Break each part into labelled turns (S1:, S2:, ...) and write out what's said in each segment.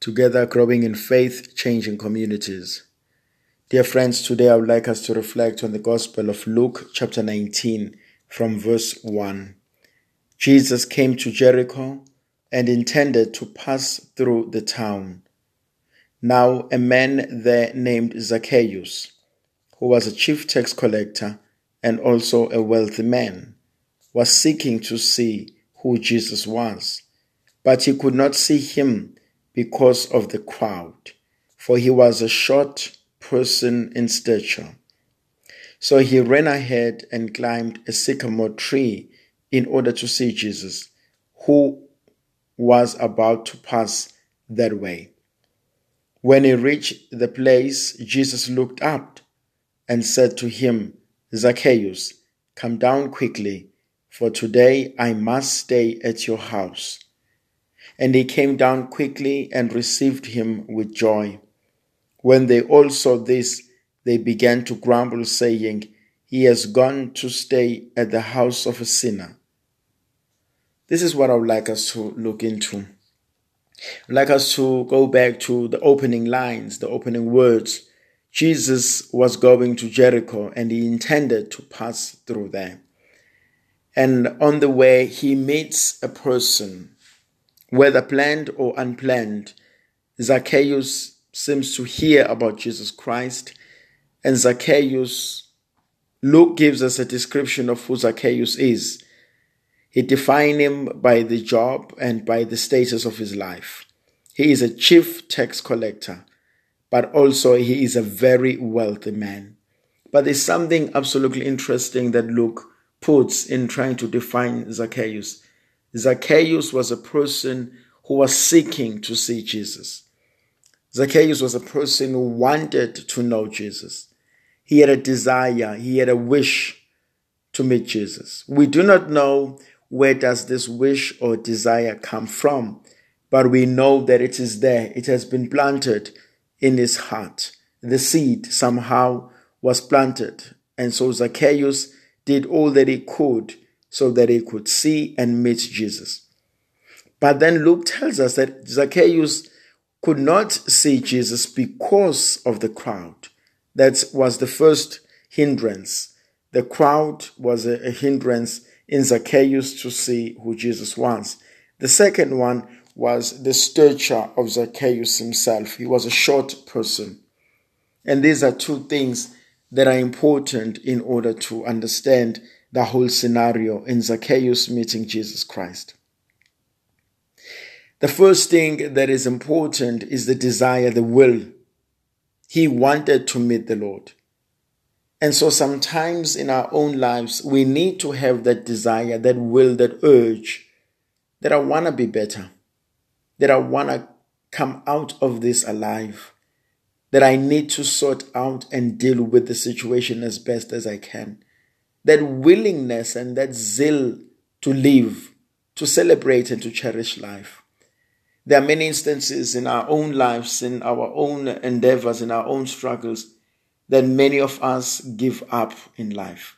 S1: together growing in faith, changing communities. Dear friends, today I would like us to reflect on the Gospel of Luke, chapter 19, from verse 1. Jesus came to Jericho and intended to pass through the town. Now, a man there named Zacchaeus, who was a chief tax collector and also a wealthy man, was seeking to see who Jesus was, but he could not see him because of the crowd, for he was a short person in stature. So he ran ahead and climbed a sycamore tree in order to see Jesus, who was about to pass that way. When he reached the place, Jesus looked up and said to him, Zacchaeus, come down quickly, for today I must stay at your house. And he came down quickly and received him with joy. When they all saw this, they began to grumble, saying, He has gone to stay at the house of a sinner. This is what I would like us to look into. I'd like us to go back to the opening lines, the opening words. Jesus was going to Jericho and he intended to pass through there. And on the way, he meets a person whether planned or unplanned, Zacchaeus seems to hear about Jesus Christ, and Zacchaeus, Luke gives us a description of who Zacchaeus is. He defines him by the job and by the status of his life. He is a chief tax collector, but also he is a very wealthy man. But there's something absolutely interesting that Luke puts in trying to define Zacchaeus. Zacchaeus was a person who was seeking to see Jesus. Zacchaeus was a person who wanted to know Jesus. He had a desire, he had a wish to meet Jesus. We do not know where does this wish or desire come from, but we know that it is there. It has been planted in his heart. The seed somehow was planted. And so Zacchaeus did all that he could so that he could see and meet Jesus. But then Luke tells us that Zacchaeus could not see Jesus because of the crowd. That was the first hindrance. The crowd was a, hindrance in Zacchaeus to see who Jesus was. The second one was the stature of Zacchaeus himself. He was a short person. And these are two things that are important in order to understand the whole scenario in Zacchaeus meeting Jesus Christ. The first thing that is important is the desire, the will. He wanted to meet the Lord. And so sometimes in our own lives, we need to have that desire, that will, that urge that I want to be better, that I want to come out of this alive, that I need to sort out and deal with the situation as best as I can that willingness and that zeal to live, to celebrate, and to cherish life. There are many instances in our own lives, in our own endeavors, in our own struggles, that many of us give up in life,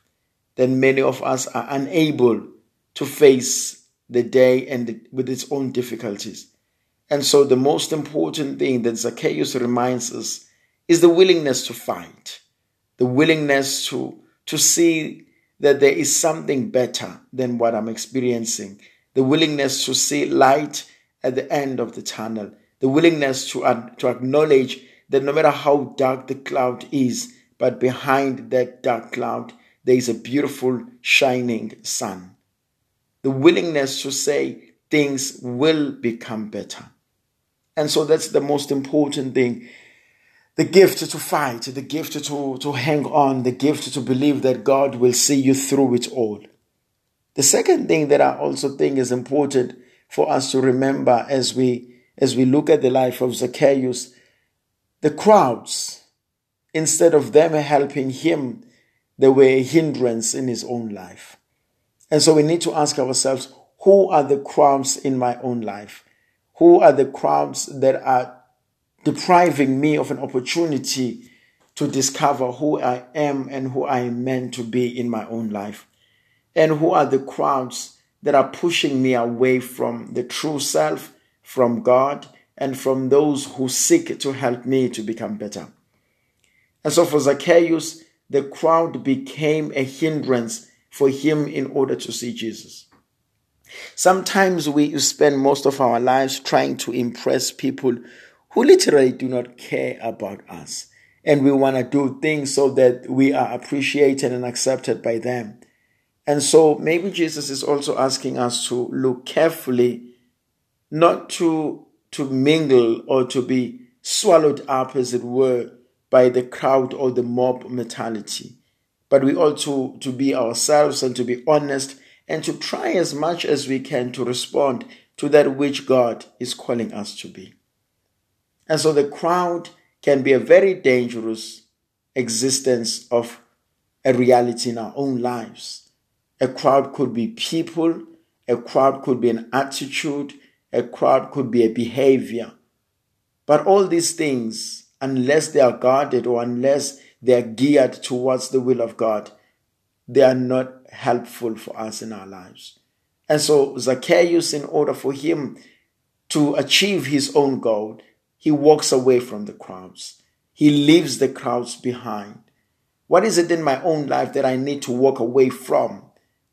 S1: that many of us are unable to face the day and with its own difficulties. And so, the most important thing that Zacchaeus reminds us is the willingness to fight, the willingness to, to see that there is something better than what I'm experiencing. The willingness to see light at the end of the tunnel. The willingness to, to acknowledge that no matter how dark the cloud is, but behind that dark cloud, there is a beautiful shining sun. The willingness to say things will become better. And so that's the most important thing the gift to fight, the gift to, to hang on, the gift to believe that God will see you through it all. The second thing that I also think is important for us to remember as we as we look at the life of Zacchaeus, the crowds, instead of them helping him, they were a hindrance in his own life. And so we need to ask ourselves, who are the crowds in my own life? Who are the crowds that are depriving me of an opportunity to discover who I am and who I am meant to be in my own life. And who are the crowds that are pushing me away from the true self, from God, and from those who seek to help me to become better. And so for Zacchaeus, the crowd became a hindrance for him in order to see Jesus. Sometimes we spend most of our lives trying to impress people who literally do not care about us. And we want to do things so that we are appreciated and accepted by them. And so maybe Jesus is also asking us to look carefully, not to, to mingle or to be swallowed up, as it were, by the crowd or the mob mentality. But we ought to, to be ourselves and to be honest and to try as much as we can to respond to that which God is calling us to be. And so the crowd can be a very dangerous existence of a reality in our own lives. A crowd could be people, a crowd could be an attitude, a crowd could be a behavior. But all these things, unless they are guarded or unless they are geared towards the will of God, they are not helpful for us in our lives. And so Zacchaeus, in order for him to achieve his own goal, he walks away from the crowds. He leaves the crowds behind. What is it in my own life that I need to walk away from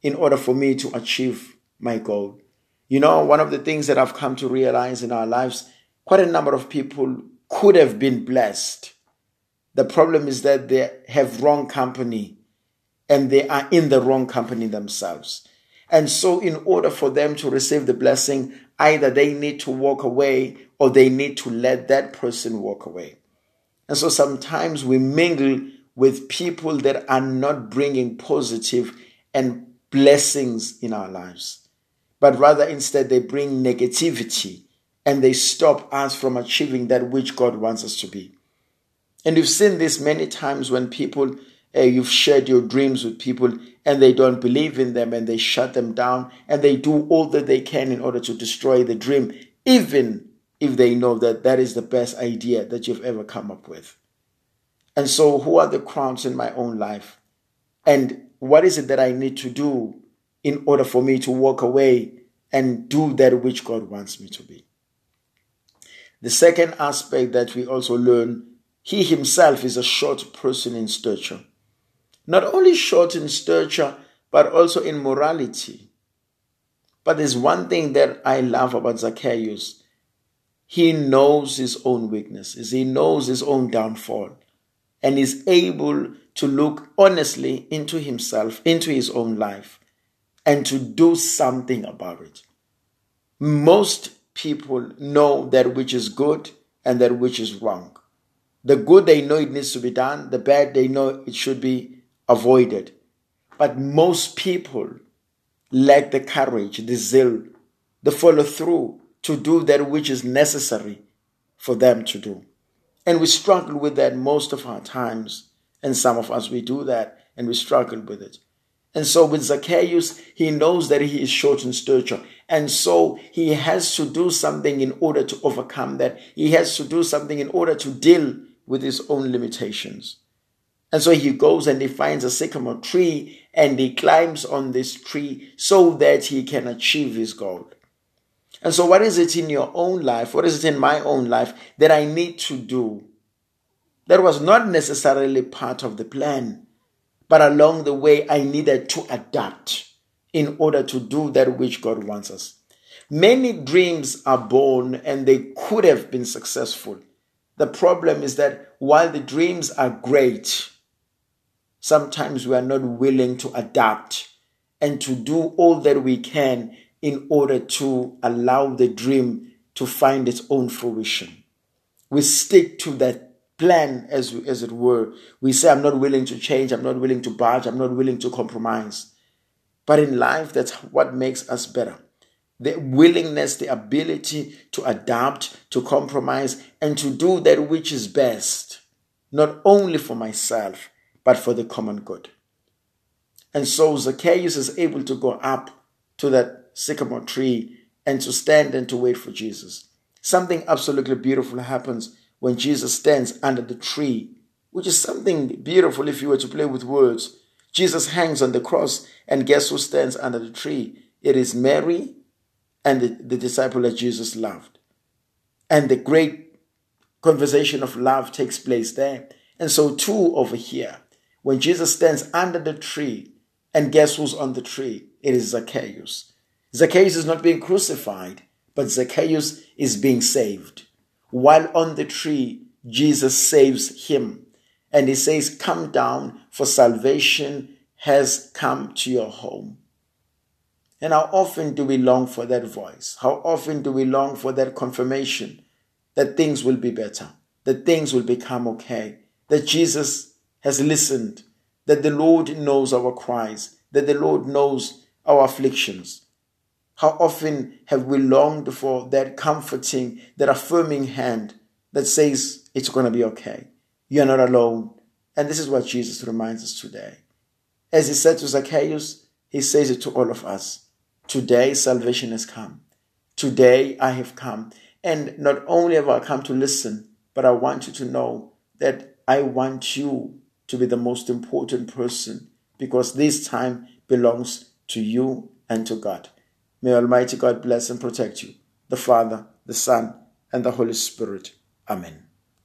S1: in order for me to achieve my goal? You know, one of the things that I've come to realize in our lives, quite a number of people could have been blessed. The problem is that they have wrong company and they are in the wrong company themselves. And so, in order for them to receive the blessing, either they need to walk away or they need to let that person walk away. And so, sometimes we mingle with people that are not bringing positive and blessings in our lives, but rather instead they bring negativity and they stop us from achieving that which God wants us to be. And you've seen this many times when people uh, you've shared your dreams with people and they don't believe in them and they shut them down and they do all that they can in order to destroy the dream, even if they know that that is the best idea that you've ever come up with. And so, who are the crowns in my own life? And what is it that I need to do in order for me to walk away and do that which God wants me to be? The second aspect that we also learn, he himself is a short person in stature not only short in stature, but also in morality. But there's one thing that I love about Zacchaeus. He knows his own weaknesses, he knows his own downfall, and is able to look honestly into himself, into his own life, and to do something about it. Most people know that which is good and that which is wrong. The good they know it needs to be done, the bad they know it should be avoided. But most people lack the courage, the zeal, the follow through to do that which is necessary for them to do. And we struggle with that most of our times. And some of us, we do that and we struggle with it. And so with Zacchaeus, he knows that he is short in stature. And so he has to do something in order to overcome that. He has to do something in order to deal with his own limitations. And so he goes and he finds a sycamore tree and he climbs on this tree so that he can achieve his goal. And so, what is it in your own life? What is it in my own life that I need to do? That was not necessarily part of the plan, but along the way, I needed to adapt in order to do that which God wants us. Many dreams are born and they could have been successful. The problem is that while the dreams are great, sometimes we are not willing to adapt and to do all that we can in order to allow the dream to find its own fruition. We stick to that plan, as, as it were. We say, I'm not willing to change, I'm not willing to budge, I'm not willing to compromise. But in life, that's what makes us better. The willingness, the ability to adapt, to compromise, and to do that which is best, not only for myself, but for the common good. And so Zacchaeus is able to go up to that sycamore tree and to stand and to wait for Jesus. Something absolutely beautiful happens when Jesus stands under the tree, which is something beautiful if you were to play with words. Jesus hangs on the cross, and guess who stands under the tree? It is Mary and the, the disciple that Jesus loved. And the great conversation of love takes place there. And so, too, over here, when Jesus stands under the tree, and guess who's on the tree? It is Zacchaeus. Zacchaeus is not being crucified, but Zacchaeus is being saved. While on the tree, Jesus saves him. And he says, Come down, for salvation has come to your home. And how often do we long for that voice? How often do we long for that confirmation that things will be better, that things will become okay, that Jesus has listened, that the Lord knows our cries, that the Lord knows our afflictions. How often have we longed for that comforting, that affirming hand that says it's going to be okay. You're not alone. And this is what Jesus reminds us today. As he said to Zacchaeus, he says it to all of us. Today salvation has come. Today I have come. And not only have I come to listen, but I want you to know that I want you to be the most important person because this time belongs to you and to God. May Almighty God bless and protect you, the Father, the Son, and the Holy Spirit. Amen.